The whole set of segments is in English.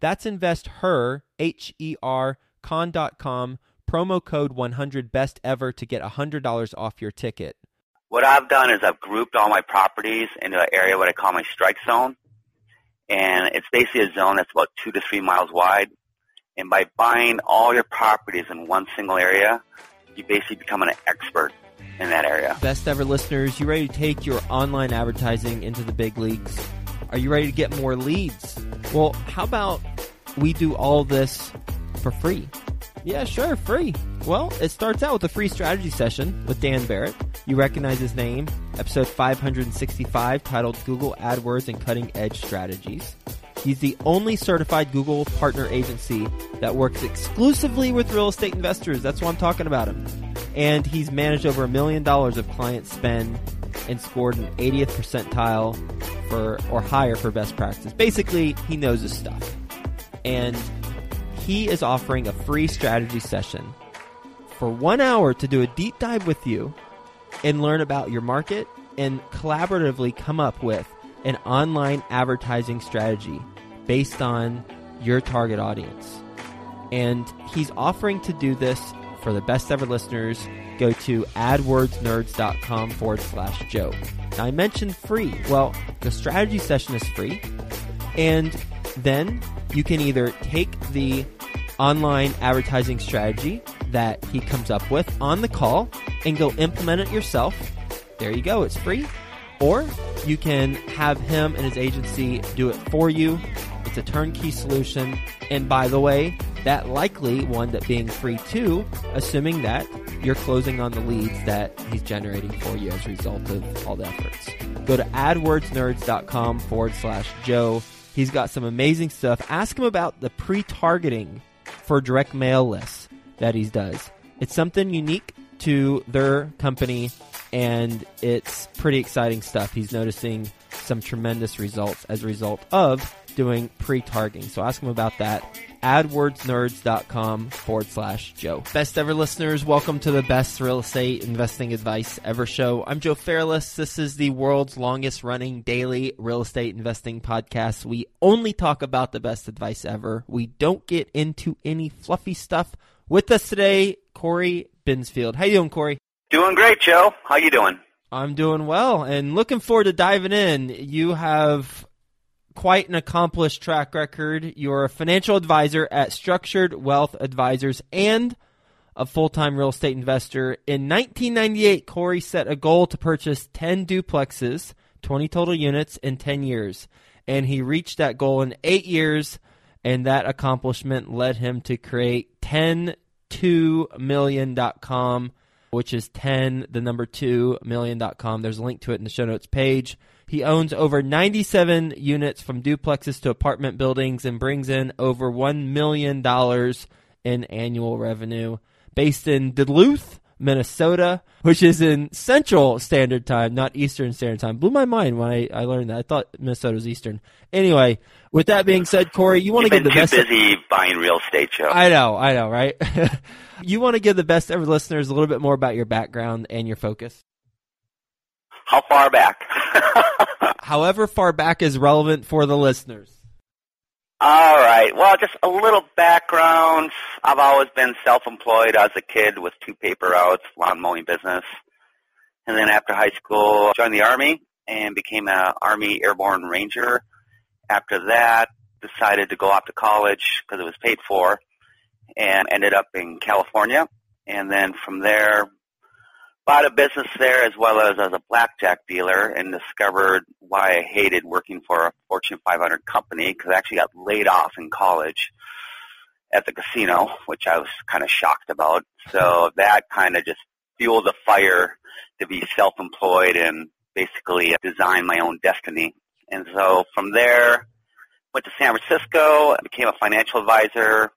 That's investher, H E R, con.com promo code 100 best ever to get $100 off your ticket. What I've done is I've grouped all my properties into an area what I call my strike zone. And it's basically a zone that's about two to three miles wide. And by buying all your properties in one single area, you basically become an expert in that area. Best ever listeners, you ready to take your online advertising into the big leagues? Are you ready to get more leads? Well, how about we do all this for free? Yeah, sure, free. Well, it starts out with a free strategy session with Dan Barrett. You recognize his name, episode 565, titled Google AdWords and Cutting Edge Strategies. He's the only certified Google partner agency that works exclusively with real estate investors. That's why I'm talking about him. And he's managed over a million dollars of client spend and scored an 80th percentile for or higher for best practice. Basically, he knows his stuff. And he is offering a free strategy session for one hour to do a deep dive with you and learn about your market and collaboratively come up with an online advertising strategy based on your target audience. And he's offering to do this for the best ever listeners. Go to adwordsnerds.com forward slash Joe. Now, I mentioned free. Well, the strategy session is free. And then you can either take the online advertising strategy that he comes up with on the call and go implement it yourself. There you go, it's free. Or you can have him and his agency do it for you. It's a turnkey solution. And by the way, that likely one up being free too, assuming that you're closing on the leads that he's generating for you as a result of all the efforts. Go to adwordsnerds.com forward slash Joe. He's got some amazing stuff. Ask him about the pre targeting for direct mail lists that he does. It's something unique to their company, and it's pretty exciting stuff. He's noticing some tremendous results as a result of doing pre-targeting. So ask him about that. AdWordsNerds.com forward slash Joe. Best ever listeners, welcome to the best real estate investing advice ever show. I'm Joe Fairless. This is the world's longest running daily real estate investing podcast. We only talk about the best advice ever. We don't get into any fluffy stuff. With us today, Corey Binsfield. How you doing, Corey? Doing great, Joe. How you doing? I'm doing well and looking forward to diving in. You have quite an accomplished track record. You're a financial advisor at Structured Wealth Advisors and a full time real estate investor. In 1998, Corey set a goal to purchase 10 duplexes, 20 total units, in 10 years. And he reached that goal in eight years, and that accomplishment led him to create 10-2million.com, which is 10, the number 2 million.com. There's a link to it in the show notes page. He owns over 97 units from duplexes to apartment buildings and brings in over $1 million in annual revenue. Based in Duluth, Minnesota, which is in Central Standard Time, not Eastern Standard Time. Blew my mind when I, I learned that. I thought Minnesota was Eastern. Anyway, with that being said, Corey, you want to give the best. busy buying real estate, Joe. I know, I know, right? you want to give the best ever listeners a little bit more about your background and your focus. How far back? However far back is relevant for the listeners. All right. Well, just a little background. I've always been self-employed as a kid with two paper routes, lawn mowing business. And then after high school, joined the Army and became an Army Airborne Ranger. After that, decided to go off to college because it was paid for and ended up in California. And then from there, bought a business there as well as as a blackjack dealer and discovered why I hated working for a Fortune 500 company because I actually got laid off in college at the casino, which I was kind of shocked about. So that kind of just fueled the fire to be self-employed and basically design my own destiny. And so from there, went to San Francisco, became a financial advisor,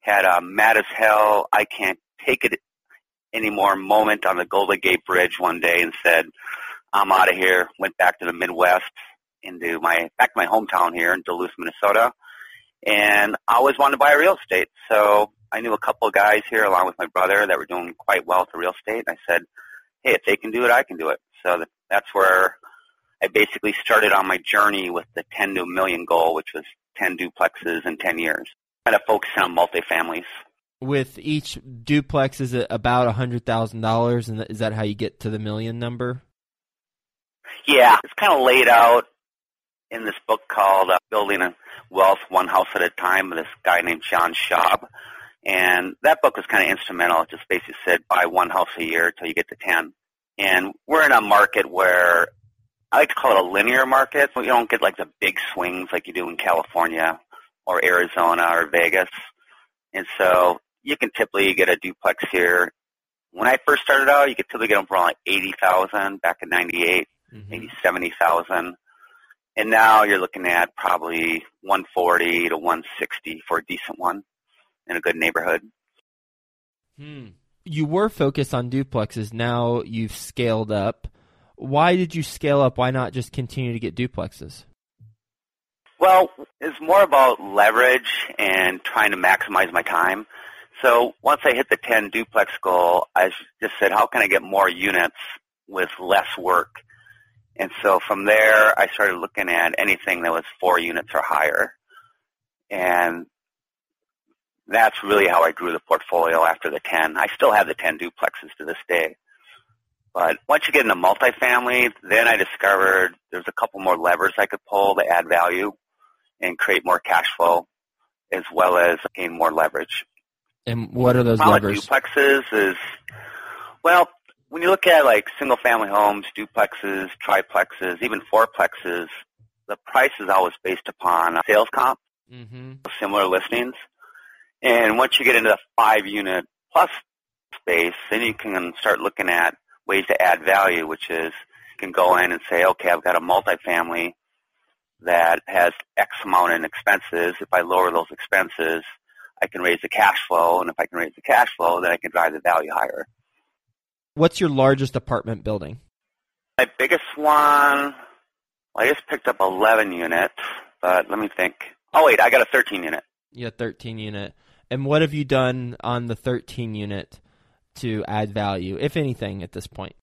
had a mad as hell, I can't take it anymore moment on the Golden Gate Bridge one day and said, I'm out of here. Went back to the Midwest into my, back to my hometown here in Duluth, Minnesota. And I always wanted to buy real estate. So I knew a couple of guys here along with my brother that were doing quite well with real estate. And I said, hey, if they can do it, I can do it. So that's where I basically started on my journey with the 10 to a million goal, which was 10 duplexes in 10 years. Kind of focusing on multifamilies. With each duplex, is it about a $100,000? And is that how you get to the million number? Yeah, it's kind of laid out in this book called uh, Building a Wealth One House at a Time this guy named John Schaub. And that book was kind of instrumental. It just basically said buy one house a year until you get to 10. And we're in a market where I like to call it a linear market. But you don't get like the big swings like you do in California or Arizona or Vegas. And so you can typically get a duplex here. When I first started out, you could typically get them for like 80000 back in 98, mm-hmm. maybe 70000 And now you're looking at probably 140 to 160 for a decent one in a good neighborhood. Hmm. You were focused on duplexes. Now you've scaled up. Why did you scale up? Why not just continue to get duplexes? Well, it's more about leverage and trying to maximize my time. So once I hit the 10 duplex goal, I just said, how can I get more units with less work? And so from there, I started looking at anything that was four units or higher. And that's really how I grew the portfolio after the 10. I still have the 10 duplexes to this day. But once you get into multifamily, then I discovered there's a couple more levers I could pull to add value and create more cash flow as well as gain more leverage. And what are those levers? duplexes is, well, when you look at like single family homes, duplexes, triplexes, even fourplexes, the price is always based upon sales comp, mm-hmm. similar listings. And once you get into the five unit plus space, then you can start looking at ways to add value, which is you can go in and say, okay, I've got a multifamily that has X amount in expenses. If I lower those expenses, I can raise the cash flow, and if I can raise the cash flow, then I can drive the value higher. What's your largest apartment building? My biggest one, well, I just picked up 11 units, but let me think. Oh, wait, I got a 13 unit. Yeah, 13 unit. And what have you done on the 13 unit to add value, if anything, at this point?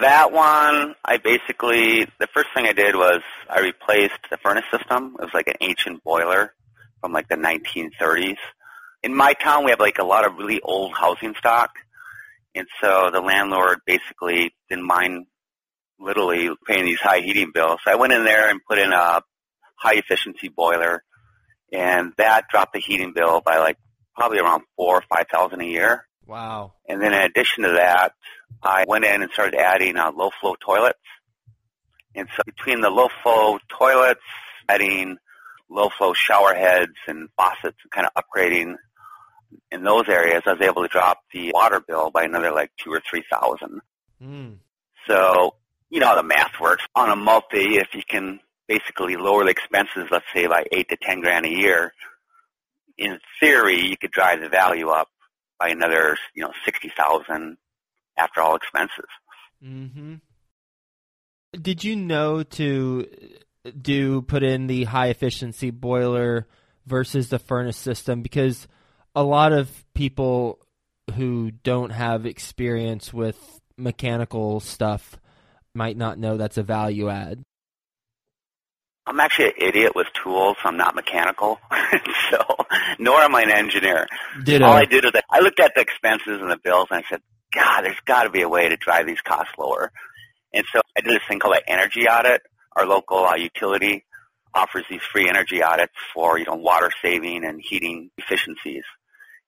That one, I basically, the first thing I did was I replaced the furnace system. It was like an ancient boiler from like the 1930s. In my town, we have like a lot of really old housing stock. And so the landlord basically didn't mind literally paying these high heating bills. So I went in there and put in a high efficiency boiler and that dropped the heating bill by like probably around four or five thousand a year. Wow. And then in addition to that, I went in and started adding uh, low flow toilets. And so between the low flow toilets, adding low flow shower heads and faucets and kind of upgrading in those areas, I was able to drop the water bill by another like two or three thousand. Mm. So, you know how the math works. On a multi, if you can basically lower the expenses, let's say by eight to ten grand a year, in theory, you could drive the value up by another, you know, sixty thousand after all expenses. Mm-hmm. Did you know to do put in the high efficiency boiler versus the furnace system? Because a lot of people who don't have experience with mechanical stuff might not know that's a value add. I'm actually an idiot with tools. I'm not mechanical, so nor am I an engineer. Ditto. All I did is I looked at the expenses and the bills, and I said, "God, there's got to be a way to drive these costs lower." And so I did this thing called an energy audit. Our local uh, utility offers these free energy audits for you know water saving and heating efficiencies.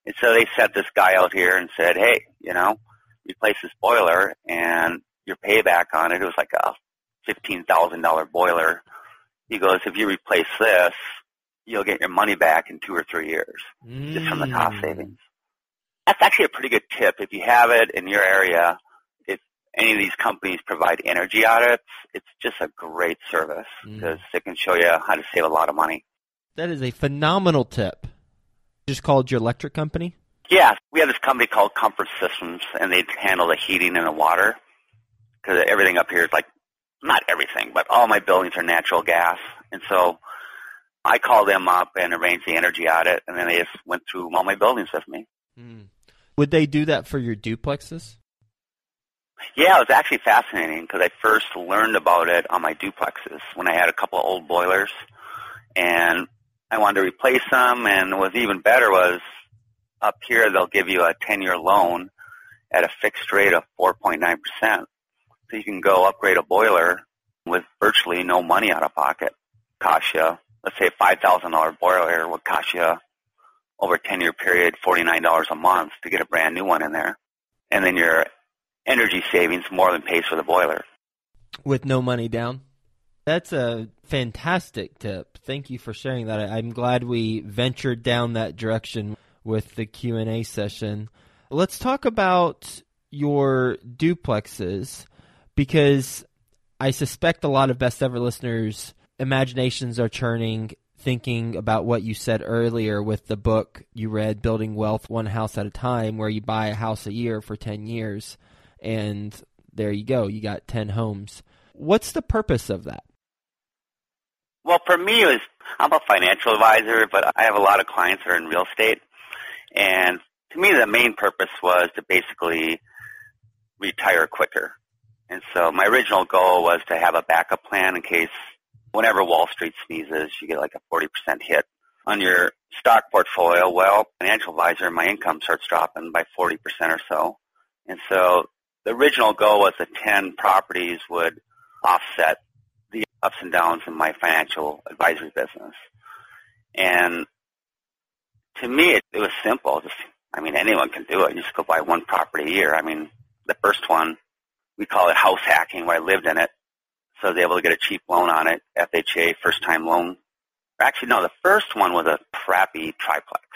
And so they sent this guy out here and said, hey, you know, replace this boiler and your payback on it, it was like a $15,000 boiler. He goes, if you replace this, you'll get your money back in two or three years mm. just from the cost mm. savings. That's actually a pretty good tip. If you have it in your area, any of these companies provide energy audits, it's just a great service because mm. it can show you how to save a lot of money. That is a phenomenal tip. Just called your electric company? Yeah, we have this company called Comfort Systems, and they handle the heating and the water because everything up here is like not everything, but all my buildings are natural gas, and so I called them up and arranged the energy audit, and then they just went through all my buildings with me. Mm. Would they do that for your duplexes? Yeah, it was actually fascinating because I first learned about it on my duplexes when I had a couple of old boilers, and I wanted to replace them. And what was even better was up here they'll give you a 10-year loan at a fixed rate of 4.9 percent, so you can go upgrade a boiler with virtually no money out of pocket. Cost you, let's say, a five thousand dollar boiler would cost you over a 10 year period $49 a month to get a brand new one in there. And then your energy savings more than pays for the boiler. With no money down? That's a fantastic tip. Thank you for sharing that. I'm glad we ventured down that direction with the Q&A session. Let's talk about your duplexes because I suspect a lot of best ever listeners imaginations are churning thinking about what you said earlier with the book you read, Building Wealth One House at a Time, where you buy a house a year for 10 years, and there you go, you got 10 homes. What's the purpose of that? Well, for me, it was, I'm a financial advisor, but I have a lot of clients that are in real estate. And to me, the main purpose was to basically retire quicker. And so my original goal was to have a backup plan in case whenever Wall Street sneezes, you get like a 40% hit on your stock portfolio. Well, financial advisor, my income starts dropping by 40% or so. And so the original goal was that 10 properties would offset the ups and downs in my financial advisory business. And to me, it, it was simple. Just, I mean, anyone can do it. You just go buy one property a year. I mean, the first one, we call it house hacking, where I lived in it so I was able to get a cheap loan on it, FHA, first time loan. Actually, no, the first one was a crappy triplex.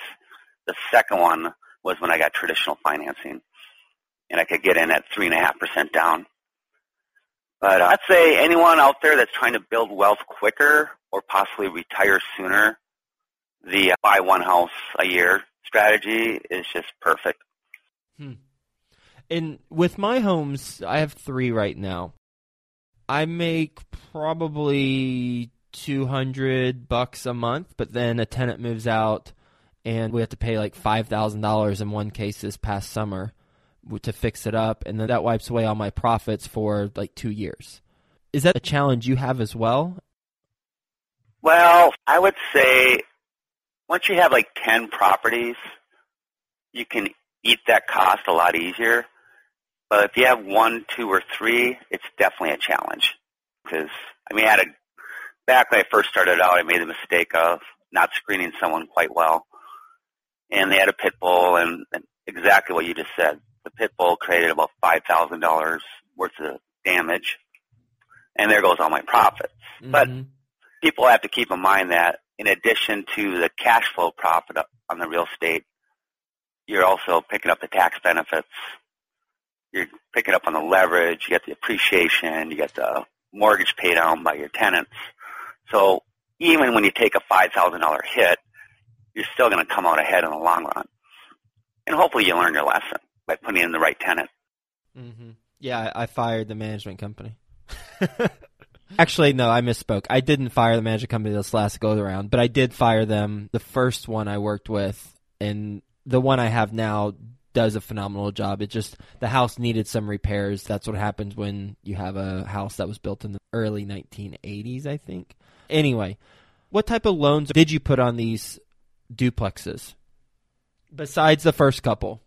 The second one was when I got traditional financing, and I could get in at three and a half percent down. But I'd say anyone out there that's trying to build wealth quicker or possibly retire sooner, the buy one house a year strategy is just perfect. Hmm. And with my homes, I have three right now. I make probably 200 bucks a month, but then a tenant moves out and we have to pay like $5,000 in one case this past summer to fix it up and then that wipes away all my profits for like 2 years. Is that a challenge you have as well? Well, I would say once you have like 10 properties, you can eat that cost a lot easier. But if you have one, two, or three, it's definitely a challenge. Because I mean, I had a back when I first started out, I made the mistake of not screening someone quite well, and they had a pit bull, and, and exactly what you just said. The pit bull created about five thousand dollars worth of damage, and there goes all my profits. Mm-hmm. But people have to keep in mind that in addition to the cash flow profit on the real estate, you're also picking up the tax benefits you're picking up on the leverage, you get the appreciation, you get the mortgage paid down by your tenants. So even when you take a $5,000 hit, you're still going to come out ahead in the long run. And hopefully you learn your lesson by putting in the right tenant. Mm-hmm. Yeah, I fired the management company. Actually, no, I misspoke. I didn't fire the management company this last go around, but I did fire them the first one I worked with, and the one I have now does a phenomenal job. It just the house needed some repairs. That's what happens when you have a house that was built in the early 1980s, I think. Anyway, what type of loans did you put on these duplexes besides the first couple?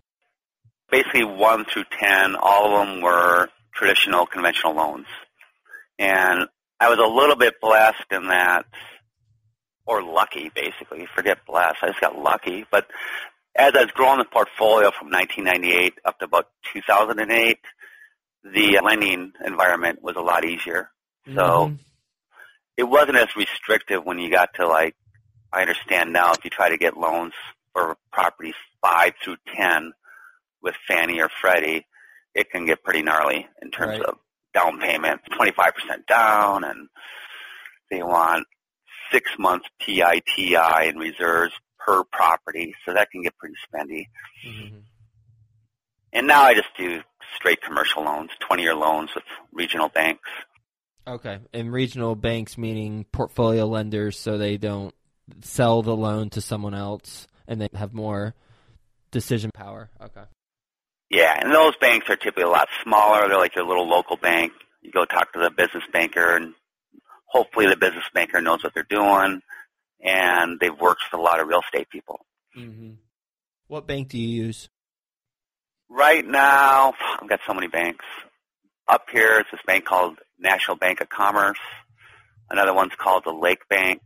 Basically, 1 through 10, all of them were traditional conventional loans. And I was a little bit blessed in that or lucky basically. Forget blessed. I just got lucky. But as I was growing the portfolio from 1998 up to about 2008, the lending environment was a lot easier. So Mhm. it wasn't as restrictive when you got to like, I understand now if you try to get loans for properties 5 through 10 with Fannie or Freddie, it can get pretty gnarly in terms Right. of down payment, 25% down, and they want six months PITI and reserves per property, so that can get pretty spendy. Mhm. And now I just do straight commercial loans, 20-year loans with regional banks. Okay, and regional banks meaning portfolio lenders, so they don't sell the loan to someone else, and they have more decision power. Okay. Yeah, and those banks are typically a lot smaller. They're like your little local bank. You go talk to the business banker, and hopefully the business banker knows what they're doing, and they've worked with a lot of real estate people. Mm-hmm. What bank do you use? Right now, I've got so many banks. Up here, it's this bank called National Bank of Commerce. Another one's called the Lake Bank.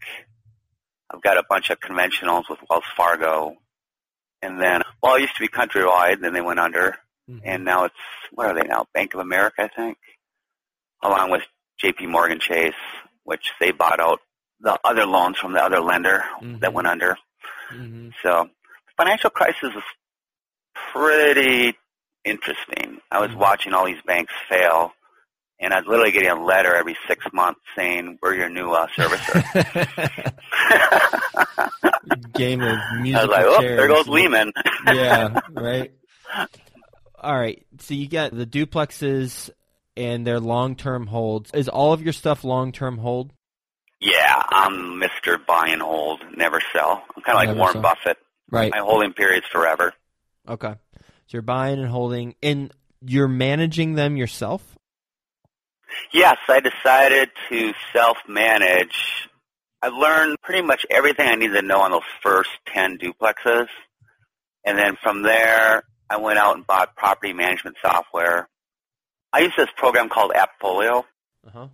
I've got a bunch of conventionals with Wells Fargo. And then, well, it used to be Countrywide, then they went under. Mhm. and now it's what are they now? Bank of America, I think, along with J.P. Morgan Chase, which they bought out the other loans from the other lender Mhm. that went under. Mhm. So, financial crisis was pretty interesting. I was Mhm. watching all these banks fail, and I was literally getting a letter every six months saying, "We're your new uh, servicer." Game of music. I was like, "Oh, chairs. there goes Lehman." yeah, right. All right. So you got the duplexes and their long-term holds. Is all of your stuff long-term hold? Yeah, I'm Mr. Buy and Hold, never sell. I'm kind of like Warren sell. Buffett. Right. My holding period's forever. Okay. So you're buying and holding, and you're managing them yourself. Yes, I decided to self-manage. I learned pretty much everything I needed to know on those first 10 duplexes. And then from there, I went out and bought property management software. I used this program called Appfolio. Uh huh.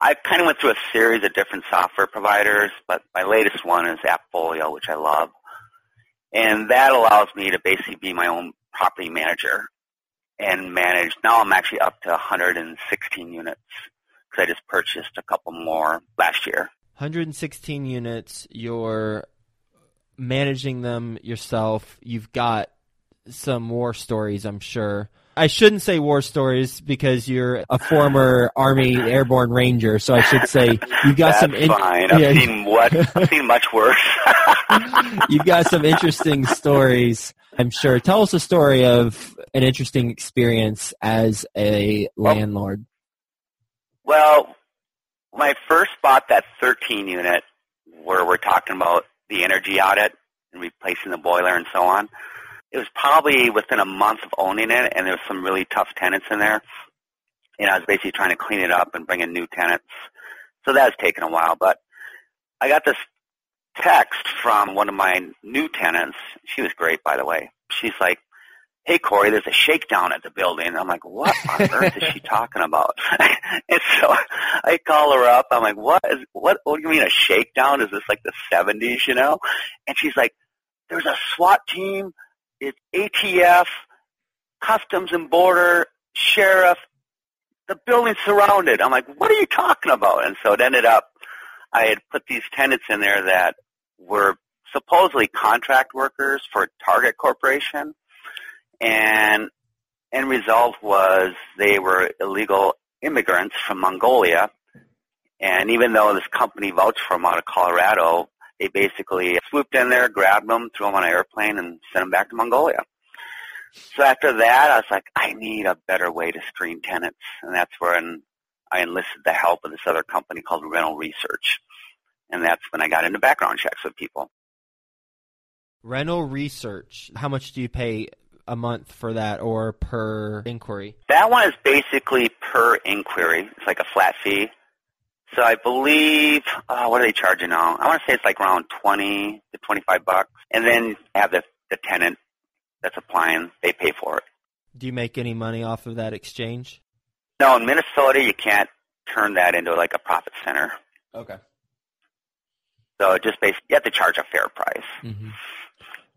I kind of went through a series of different software providers, but my latest one is Appfolio, which I love. And that allows me to basically be my own property manager and manage. Now I'm actually up to 116 units because I just purchased a couple more last year. 116 units. You're managing them yourself. You've got some war stories, I'm sure. I shouldn't say war stories because you're a former Army Airborne Ranger, so I should say you've got some. in- fine. I've yeah. seen what I've seen much worse. You've got some interesting stories, I'm sure. Tell us a story of an interesting experience as a landlord. Well, when I first bought that 13 unit where we're talking about the energy audit and replacing the boiler and so on, it was probably within a month of owning it and there was some really tough tenants in there. And I was basically trying to clean it up and bring in new tenants. So that was taking a while, but I got this text from one of my new tenants. She was great, by the way. She's like, hey Corey, there's a shakedown at the building. I'm like, what on earth is she talking about? and so I call her up. I'm like, what is what? What do you mean a shakedown? Is this like the 70s? You know? And she's like, there's a SWAT team. It's ATF, Customs and Border, Sheriff. The building's surrounded. I'm like, what are you talking about? And so it ended up, I had put these tenants in there that were supposedly contract workers for Target Corporation and end result was they were illegal immigrants from Mongolia. And even though this company vouched for them out of Colorado, they basically swooped in there, grabbed them, threw them on an airplane, and sent them back to Mongolia. So after that, I was like, I need a better way to screen tenants, and that's when I enlisted the help of this other company called Rental Research, and that's when I got into background checks with people. Rental research. How much do you pay a month for that or per inquiry? That one is basically per inquiry. It's like a flat fee. So I believe, uh, what are they charging now? I want to say it's like around 20 to 25 bucks. And then have the, the tenant that's applying, they pay for it. Do you make any money off of that exchange? No, in Minnesota, you can't turn that into like a profit center. Okay. So it just basically, you have to charge a fair price. hmm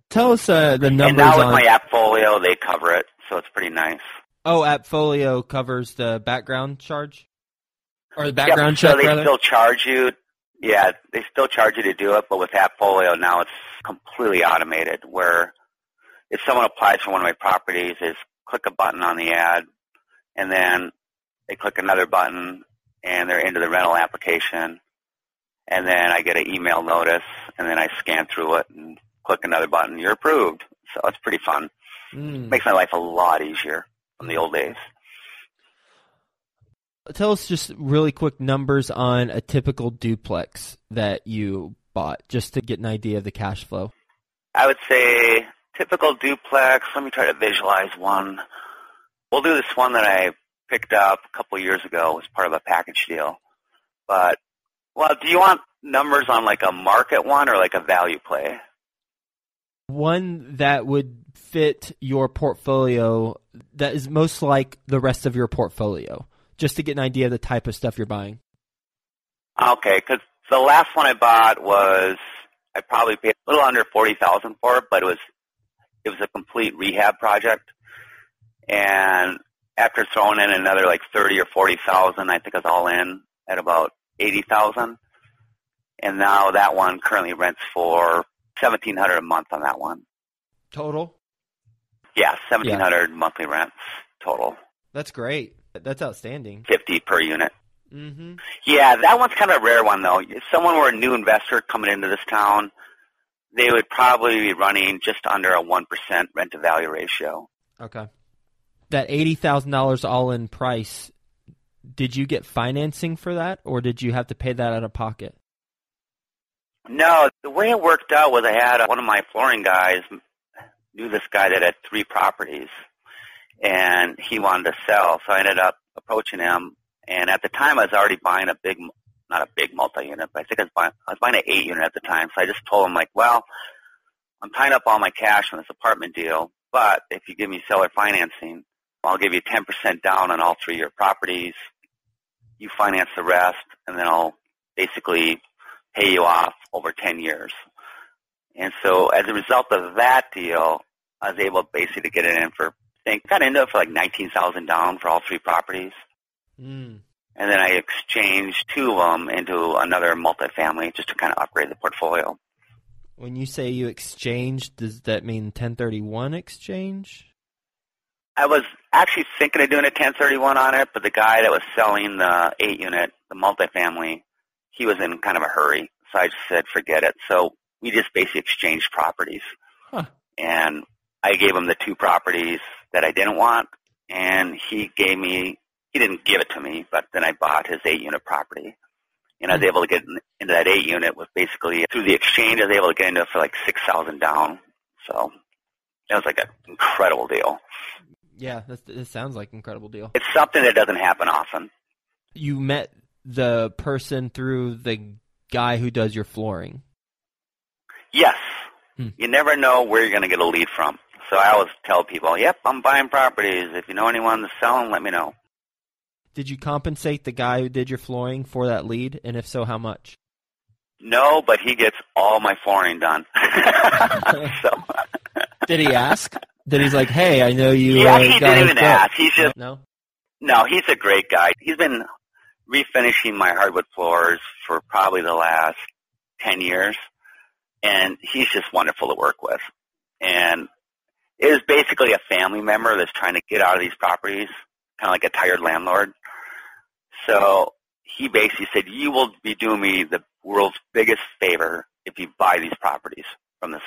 Tell us uh, the numbers and now with on. my Appfolio, they cover it, so it's pretty nice. oh, Appfolio covers the background charge, or the background Yep, background so they rather. still charge you. Yeah, they still charge you to do it, but with Appfolio now it's completely automated. Where if someone applies for one of my properties, is click a button on the ad, and then they click another button, and they're into the rental application, and then I get an email notice, and then I scan through it and click another button. You're approved. So it's pretty fun. Mm. Makes my life a lot easier from the old days. Tell us just really quick numbers on a typical duplex that you bought, just to get an idea of the cash flow. I would say typical duplex. Let me try to visualize one. We'll do this one that I picked up a couple years ago as part of a package deal. But, well, do you want numbers on like a market one or like a value play? One that would fit your portfolio that is most like the rest of your portfolio, just to get an idea of the type of stuff you're buying. Okay, because the last one I bought was I probably paid a little under forty thousand for it, but it was it was a complete rehab project. And after throwing in another like thirty or forty thousand, I think I was all in at about eighty thousand. And now that one currently rents for seventeen hundred a month on that one. Total? Yeah, seventeen hundred monthly rents total, That's great. That's outstanding. fifty per unit. Mm-hmm. Yeah, that one's kind of a rare one though. If someone were a new investor coming into this town, they would probably be running just under a one percent rent to value ratio. Okay. That eighty thousand dollars all in price. Did you get financing for that, or did you have to pay that out of pocket? No, the way it worked out was I had one of my flooring guys knew this guy that had three properties, and he wanted to sell. So I ended up approaching him, and at the time I was already buying a big, not a big multi-unit, but I think I was buying, I was buying an eight unit at the time. So I just told him like, well, I'm tying up all my cash on this apartment deal, but if you give me seller financing, I'll give you 10% down on all three of your properties. You finance the rest, and then I'll basically pay you off over 10 years. And so as a result of that deal, I was able basically to get it in for, I think, got into it for like 19000 down for all three properties. Mm. And then I exchanged two of them into another multifamily just to kind of upgrade the portfolio. When you say you exchanged, does that mean 1031 exchange? I was actually thinking of doing a 1031 on it, but the guy that was selling the eight unit, the multifamily, he was in kind of a hurry. So I just said, forget it. So we just basically exchanged properties. Huh. And I gave him the two properties that I didn't want, and he gave me, he didn't give it to me, but then I bought his eight unit property. And I was hmm. able to get in- into that eight unit with basically, through the exchange, I was able to get into it for like 6000 down. So that was like an incredible deal. Yeah, that's, that sounds like an incredible deal. It's something that doesn't happen often. You met the person through the guy who does your flooring. Yes. Hmm. You never know where you're going to get a lead from. So I always tell people, yep, I'm buying properties. If you know anyone that's selling, let me know. Did you compensate the guy who did your flooring for that lead? And if so, how much? No, but he gets all my flooring done. so Did he ask? Did he's like, hey, I know you. he uh, actually got didn't even ask. He's just, No. no, he's a great guy. He's been refinishing my hardwood floors for probably the last 10 years. And he's just wonderful to work with. And it is basically a family member that's trying to get out of these properties, kind of like a tired landlord. So he basically said, you will be doing me the world's biggest favor if you buy these properties from this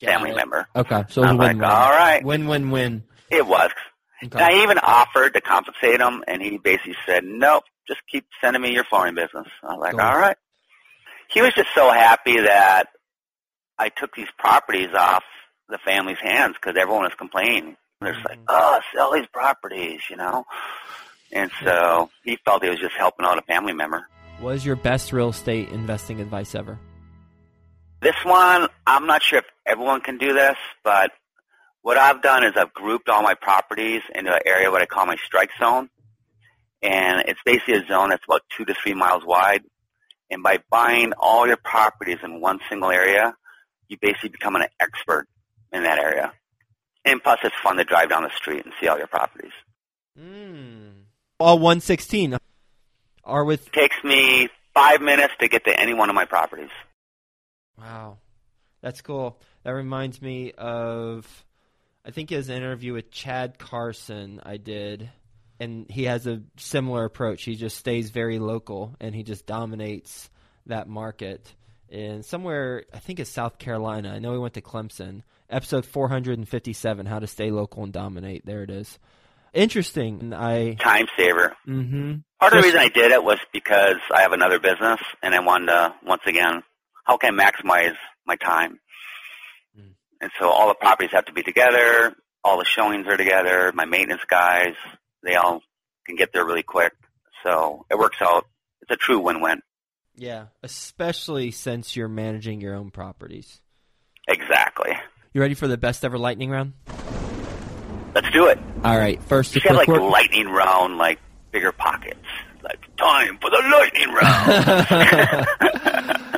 Got family it. member. Okay, so it was I'm like, win-win. all right. Win-win-win. It was. Okay. And I even offered to compensate him, and he basically said, nope, just keep sending me your flooring business. I was like, Cool. all right. He was just so happy that I took these properties off the family's hands because everyone was complaining. They're just like, Mhm. oh, sell these properties, you know? And so he felt he was just helping out a family member. What is your best real estate investing advice ever? This one, I'm not sure if everyone can do this, but what I've done is I've grouped all my properties into an area what I call my strike zone. And it's basically a zone that's about two to three miles wide. And by buying all your properties in one single area, you basically become an expert in that area. And plus, it's fun to drive down the street and see all your properties. Mm. All 116 are with. Takes me five minutes to get to any one of my properties. Wow, that's cool. That reminds me of, I think it was an interview with Chad Carson I did, and he has a similar approach. He just stays very local and he just dominates that market. And somewhere, I think it's South Carolina. I know he went to Clemson. Episode 457, How to Stay Local and Dominate. There it is. Interesting. I time saver. Mm-hmm. Part of the reason I did it was because I have another business, and I wanted to once again, how can I maximize my time? Mm. And so all the properties have to be together. All the showings are together. My maintenance guys, they all can get there really quick. So it works out. It's a true win-win. Yeah, especially since you're managing your own properties. Exactly. You ready for the best ever lightning round? Let's do it. All right. First, you have like work. lightning round, like bigger pockets. Like time for the lightning round.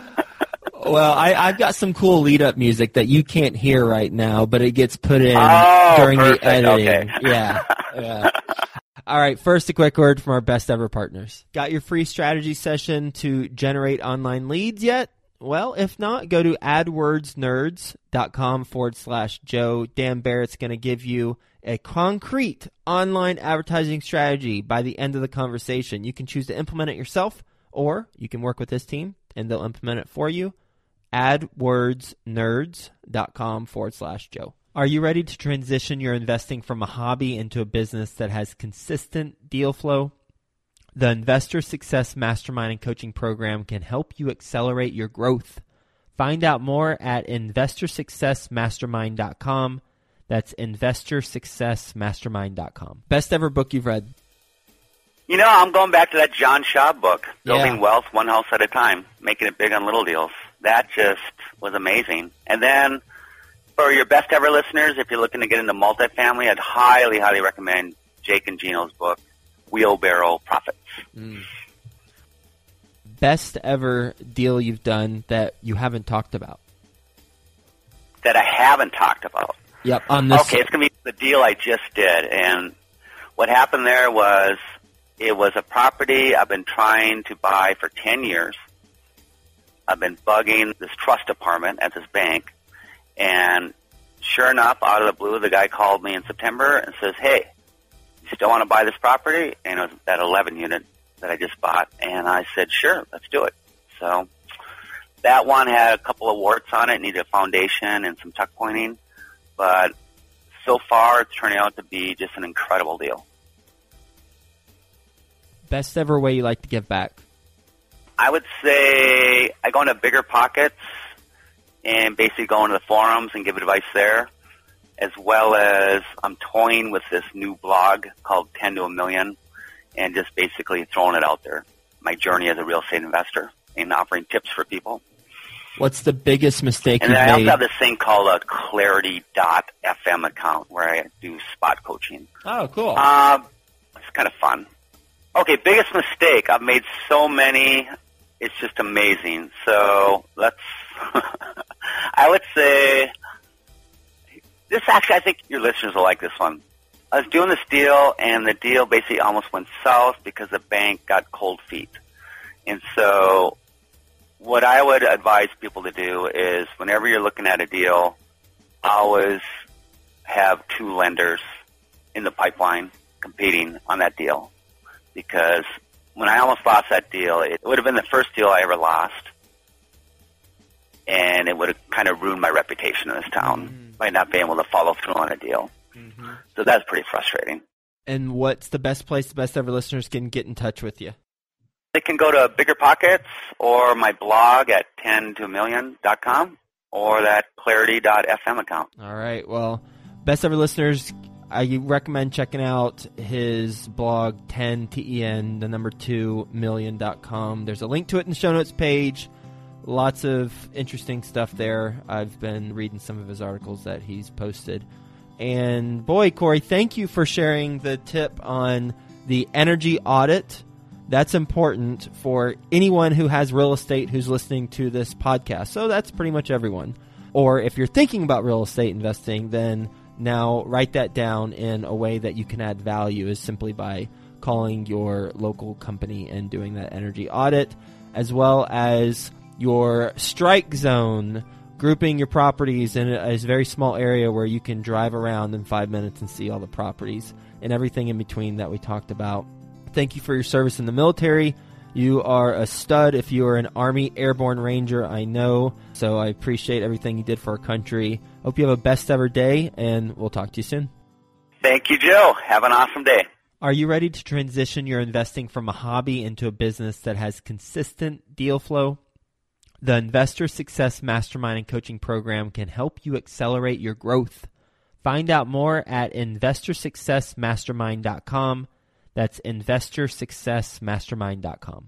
well, I, I've got some cool lead up music that you can't hear right now, but it gets put in oh, during perfect. the editing. Okay. yeah. Yeah. All right, first a quick word from our best ever partners. Got your free strategy session to generate online leads yet? Well, if not, go to adwordsnerds.com forward slash Joe. Dan Barrett's going to give you a concrete online advertising strategy by the end of the conversation. You can choose to implement it yourself, or you can work with this team and they'll implement it for you. AdWordsNerds.com forward slash Joe. Are you ready to transition your investing from a hobby into a business that has consistent deal flow? The Investor Success Mastermind and Coaching Program can help you accelerate your growth. Find out more at investorsuccessmastermind.com. That's investorsuccessmastermind.com. Best ever book you've read? You know, I'm going back to that John Schaub book, Building Yeah. Wealth One House at a Time, making it big on little deals. That just was amazing. And then for your best ever listeners, if you're looking to get into multifamily, I'd highly, highly recommend Jake and Gino's book, Wheelbarrow Profits. Mm. Best ever deal you've done that you haven't talked about? That I haven't talked about. Yep, on this. Okay, it's going to be the deal I just did. And what happened there was it was a property I've been trying to buy for 10 years. I've been bugging this trust department at this bank. And sure enough, out of the blue, the guy called me in September and says, hey, you still want to buy this property? And it was that 11 unit that I just bought. And I said, sure, let's do it. So that one had a couple of warts on it, needed a foundation and some tuck pointing. But so far, it's turning out to be just an incredible deal. Best ever way you like to give back? I would say I go into bigger pockets and basically go into the forums and give advice there, as well as I'm toying with this new blog called 10 to a Million and just basically throwing it out there. My journey as a real estate investor and offering tips for people. What's the biggest mistake And I also made? have this thing called a Clarity.fm account where I do spot coaching. oh, cool. Um, it's kind of fun. Okay, biggest mistake. I've made so many. It's just amazing. So let's. I would say this. Actually, I think your listeners will like this one. I was doing this deal, and the deal basically almost went south because the bank got cold feet. And so, what I would advise people to do is, whenever you're looking at a deal, always have two lenders in the pipeline competing on that deal because when I almost lost that deal, it would have been the first deal I ever lost, and it would have kind of ruined my reputation in this town mm-hmm. by not being able to follow through on a deal. Mm-hmm. So that's pretty frustrating. and what's the best place the best ever listeners can get in touch with you? They can go to Bigger Pockets or my blog at 10 to a million.com or that clarity.fm account. All right. Well, best ever listeners, I recommend checking out his blog 10 ten the number 2 million.com. There's a link to it in the show notes page. Lots of interesting stuff there. I've been reading some of his articles that he's posted. And boy, Corey, thank you for sharing the tip on the energy audit. That's important for anyone who has real estate who's listening to this podcast. So that's pretty much everyone. Or if you're thinking about real estate investing, then now write that down in a way that you can add value is simply by calling your local company and doing that energy audit, as well as your strike zone, grouping your properties in a, very small area where you can drive around in five minutes and see all the properties and everything in between that we talked about. Thank you for your service in the military. You are a stud if you are an Army Airborne Ranger, I know. So I appreciate everything you did for our country. Hope you have a best ever day, and we'll talk to you soon. Thank you, Joe. Have an awesome day. Are you ready to transition your investing from a hobby into a business that has consistent deal flow? The Investor Success Mastermind and Coaching Program can help you accelerate your growth. Find out more at investorsuccessmastermind.com. That's investorsuccessmastermind.com.